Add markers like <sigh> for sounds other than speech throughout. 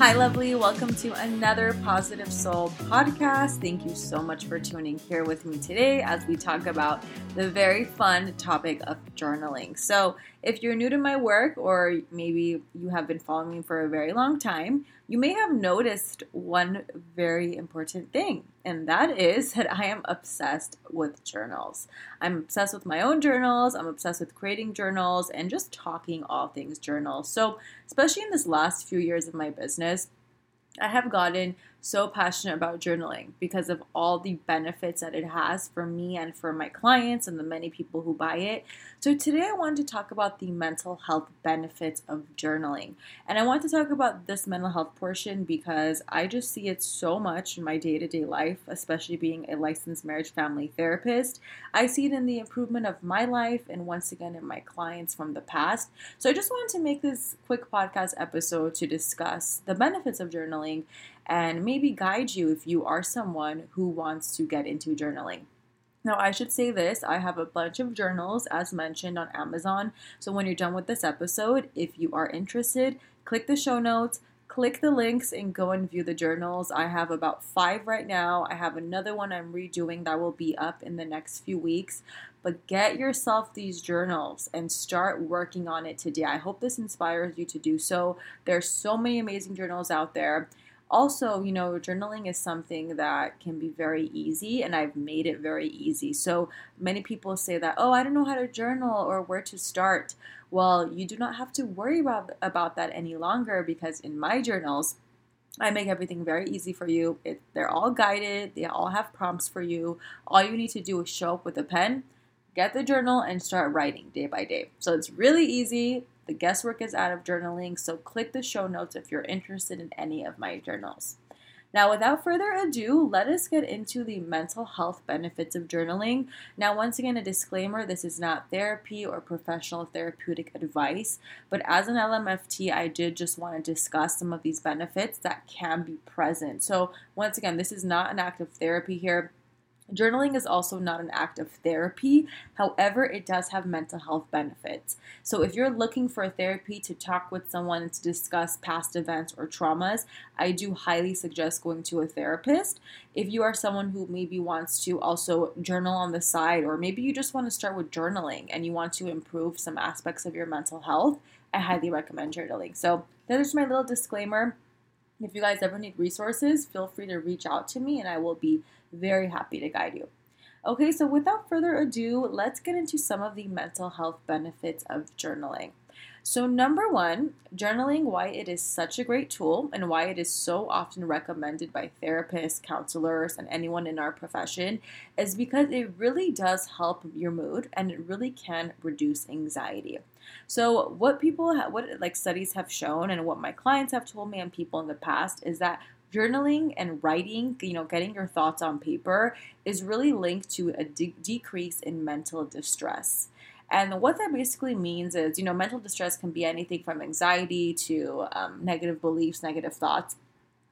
Hi, lovely. Welcome to another Positive Soul podcast. Thank you so much for tuning here with me today as we talk about the very fun topic of journaling. So, if you're new to my work, or maybe you have been following me for a very long time, you may have noticed one very important thing, and that is <laughs> that I am obsessed with journals. I'm obsessed with my own journals, I'm obsessed with creating journals, and just talking all things journals. So, especially in this last few years of my business, I have gotten so passionate about journaling because of all the benefits that it has for me and for my clients and the many people who buy it. So, today I want to talk about the mental health benefits of journaling. And I want to talk about this mental health portion because I just see it so much in my day to day life, especially being a licensed marriage family therapist. I see it in the improvement of my life and once again in my clients from the past. So, I just wanted to make this quick podcast episode to discuss the benefits of journaling and maybe guide you if you are someone who wants to get into journaling. Now, I should say this I have a bunch of journals as mentioned on Amazon. So, when you're done with this episode, if you are interested, click the show notes, click the links, and go and view the journals. I have about five right now. I have another one I'm redoing that will be up in the next few weeks. But get yourself these journals and start working on it today. I hope this inspires you to do so. There's so many amazing journals out there also, you know, journaling is something that can be very easy, and I've made it very easy. So many people say that, oh, I don't know how to journal or where to start. Well, you do not have to worry about, about that any longer because in my journals, I make everything very easy for you. It, they're all guided, they all have prompts for you. All you need to do is show up with a pen, get the journal, and start writing day by day. So it's really easy. The guesswork is out of journaling, so click the show notes if you're interested in any of my journals. Now, without further ado, let us get into the mental health benefits of journaling. Now, once again, a disclaimer this is not therapy or professional therapeutic advice, but as an LMFT, I did just want to discuss some of these benefits that can be present. So, once again, this is not an act of therapy here. Journaling is also not an act of therapy. However, it does have mental health benefits. So, if you're looking for a therapy to talk with someone to discuss past events or traumas, I do highly suggest going to a therapist. If you are someone who maybe wants to also journal on the side, or maybe you just want to start with journaling and you want to improve some aspects of your mental health, I highly recommend journaling. So, that is my little disclaimer. If you guys ever need resources, feel free to reach out to me and I will be very happy to guide you. Okay, so without further ado, let's get into some of the mental health benefits of journaling. So, number one, journaling, why it is such a great tool and why it is so often recommended by therapists, counselors, and anyone in our profession is because it really does help your mood and it really can reduce anxiety. So, what people, have, what like studies have shown, and what my clients have told me and people in the past is that journaling and writing, you know, getting your thoughts on paper is really linked to a de- decrease in mental distress. And what that basically means is, you know, mental distress can be anything from anxiety to um, negative beliefs, negative thoughts.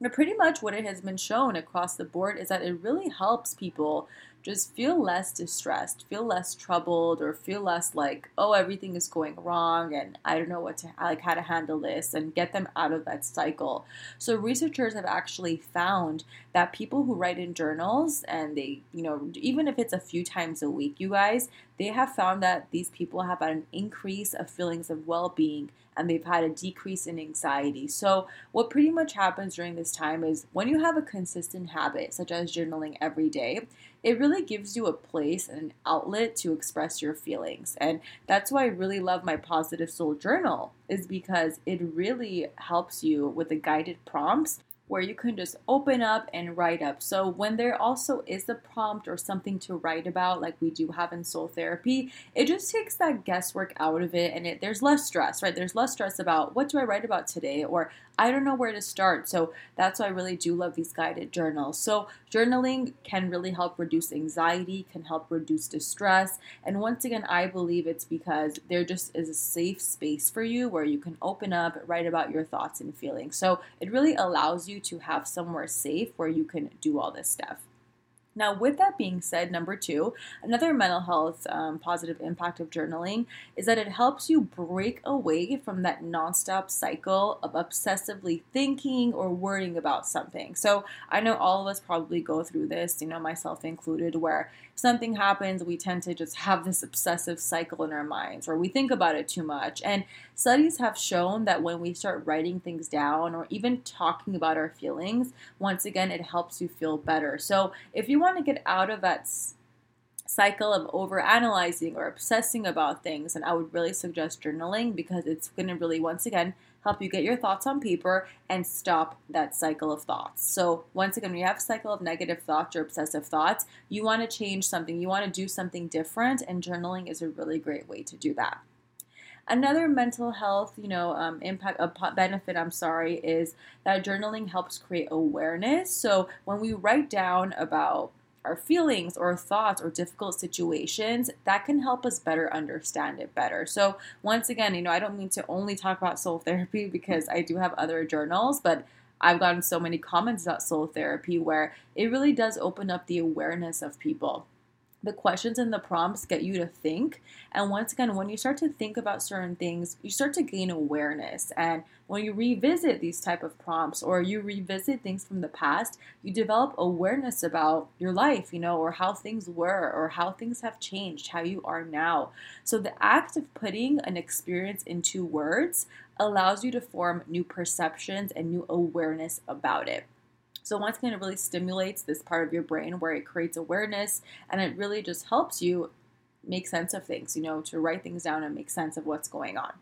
But pretty much what it has been shown across the board is that it really helps people just feel less distressed, feel less troubled, or feel less like, oh, everything is going wrong and I don't know what to like how to handle this and get them out of that cycle. So researchers have actually found that people who write in journals and they, you know, even if it's a few times a week, you guys, they have found that these people have had an increase of feelings of well-being and they've had a decrease in anxiety. So, what pretty much happens during this time is when you have a consistent habit, such as journaling every day, it really gives you a place and an outlet to express your feelings. And that's why I really love my Positive Soul Journal, is because it really helps you with the guided prompts where you can just open up and write up. So when there also is a prompt or something to write about, like we do have in soul therapy, it just takes that guesswork out of it and it there's less stress, right? There's less stress about what do I write about today or I don't know where to start. So that's why I really do love these guided journals. So journaling can really help reduce anxiety, can help reduce distress. And once again, I believe it's because there just is a safe space for you where you can open up, write about your thoughts and feelings. So it really allows you to have somewhere safe where you can do all this stuff. Now, with that being said, number two, another mental health um, positive impact of journaling is that it helps you break away from that nonstop cycle of obsessively thinking or worrying about something. So, I know all of us probably go through this, you know, myself included, where something happens, we tend to just have this obsessive cycle in our minds or we think about it too much. And studies have shown that when we start writing things down or even talking about our feelings, once again, it helps you feel better. So if you want to get out of that cycle of over analyzing or obsessing about things, and I would really suggest journaling because it's going to really, once again, help you get your thoughts on paper and stop that cycle of thoughts. So, once again, when you have a cycle of negative thoughts or obsessive thoughts, you want to change something, you want to do something different, and journaling is a really great way to do that. Another mental health, you know, um, impact, a benefit, I'm sorry, is that journaling helps create awareness. So when we write down about our feelings or thoughts or difficult situations, that can help us better understand it better. So, once again, you know, I don't mean to only talk about soul <laughs> therapy because I do have other journals, but I've gotten so many comments about soul therapy where it really does open up the awareness of people the questions and the prompts get you to think. And once again, when you start to think about certain things, you start to gain awareness. And when you revisit these type of prompts or you revisit things from the past, you develop awareness about your life, you know, or how things were or how things have changed, how you are now. So the act of putting an experience into words allows you to form new perceptions and new awareness about it. So, once again, it really stimulates this part of your brain where it creates awareness and it really just helps you make sense of things, you know, to write things down and make sense of what's going on.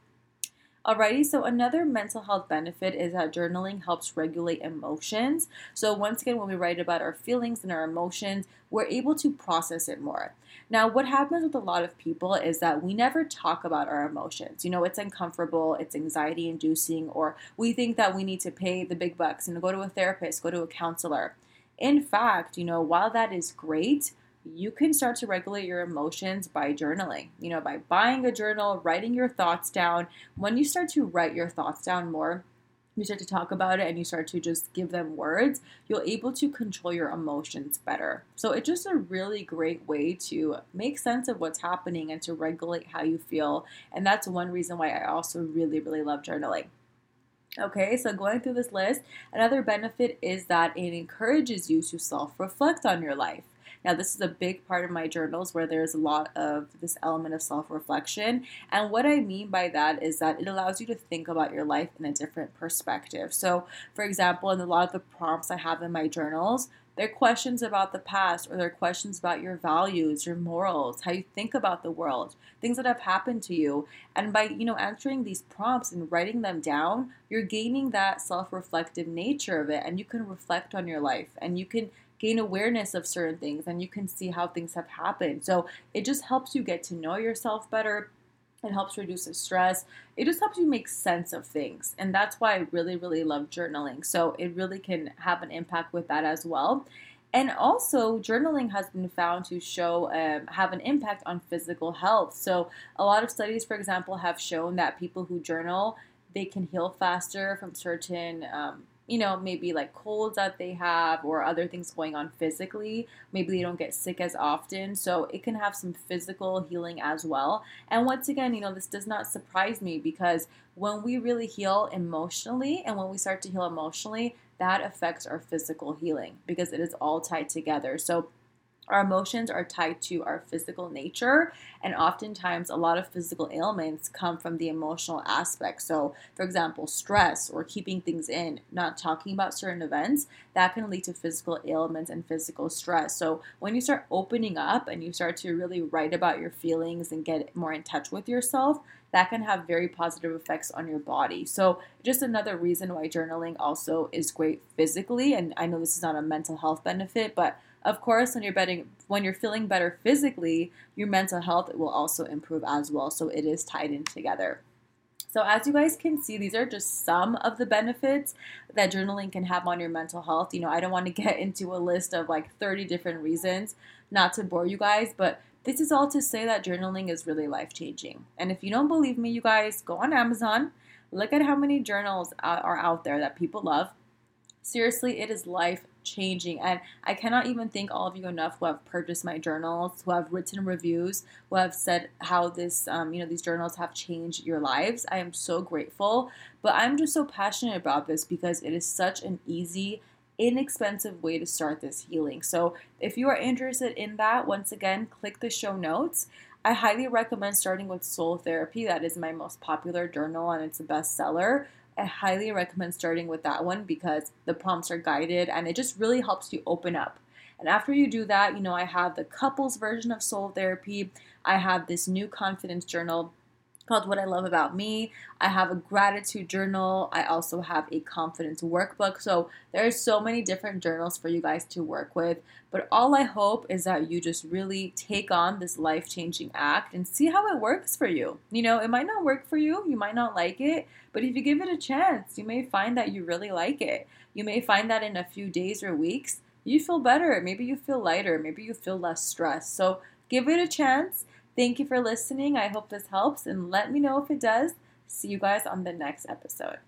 Alrighty, so another mental health benefit is that journaling helps regulate emotions. So, once again, when we write about our feelings and our emotions, we're able to process it more. Now, what happens with a lot of people is that we never talk about our emotions. You know, it's uncomfortable, it's anxiety inducing, or we think that we need to pay the big bucks and go to a therapist, go to a counselor. In fact, you know, while that is great, you can start to regulate your emotions by journaling. You know, by buying a journal, writing your thoughts down. When you start to write your thoughts down more, you start to talk about it and you start to just give them words, you're able to control your emotions better. So it's just a really great way to make sense of what's happening and to regulate how you feel. And that's one reason why I also really, really love journaling. Okay, so going through this list, another benefit is that it encourages you to self reflect on your life. Now, this is a big part of my journals where there's a lot of this element of self reflection. And what I mean by that is that it allows you to think about your life in a different perspective. So, for example, in a lot of the prompts I have in my journals, they're questions about the past or they're questions about your values, your morals, how you think about the world, things that have happened to you. And by, you know, answering these prompts and writing them down, you're gaining that self-reflective nature of it and you can reflect on your life and you can gain awareness of certain things and you can see how things have happened. So it just helps you get to know yourself better. It helps reduce the stress. It just helps you make sense of things. And that's why I really, really love journaling. So it really can have an impact with that as well. And also, journaling has been found to show um, have an impact on physical health. So, a lot of studies, for example, have shown that people who journal they can heal faster from certain um, you know, maybe like colds that they have or other things going on physically. Maybe they don't get sick as often. So it can have some physical healing as well. And once again, you know, this does not surprise me because when we really heal emotionally and when we start to heal emotionally, that affects our physical healing because it is all tied together. So our emotions are tied to our physical nature and oftentimes a lot of physical ailments come from the emotional aspect so for example stress or keeping things in not talking about certain events that can lead to physical ailments and physical stress so when you start opening up and you start to really write about your feelings and get more in touch with yourself that can have very positive effects on your body. So, just another reason why journaling also is great physically. And I know this is not a mental health benefit, but of course, when you're betting, when you're feeling better physically, your mental health will also improve as well. So it is tied in together. So, as you guys can see, these are just some of the benefits that journaling can have on your mental health. You know, I don't want to <laughs> get into a list of like 30 different reasons, not to bore you guys, but this is all to say that journaling is really life changing. And if you don't believe me, you guys go on Amazon, look at how many journals uh, are out there that people love. Seriously, it is life changing. And I cannot even thank all of you enough who have purchased my journals, who have written reviews, who have said how this, um, you know, these journals have changed your lives. I am so grateful. But I'm just so passionate about this because it is such an easy, inexpensive way to start this healing. So if you are interested in that, once again, click the show notes. I highly recommend starting with Soul Therapy. That is my most popular journal and it's a bestseller. I highly recommend starting with that one because the prompts are guided and it just really helps you open up. And after you do that, you know, I have the couples version of soul therapy. I have this new confidence journal called What I Love About Me. I have a gratitude journal. I also have a confidence workbook. So there are so many different journals for you guys to work with. But all I hope is that you just really take on this life changing act and see how it works for you. You know, it might not work for you, you might not like it, but if you give it a chance, you may find that you really like it. You may find that in a few days or weeks, you feel better. Maybe you feel lighter. Maybe you feel less stressed. So give it a chance Thank you for listening. I hope this helps and let me know if it does. See you guys on the next episode.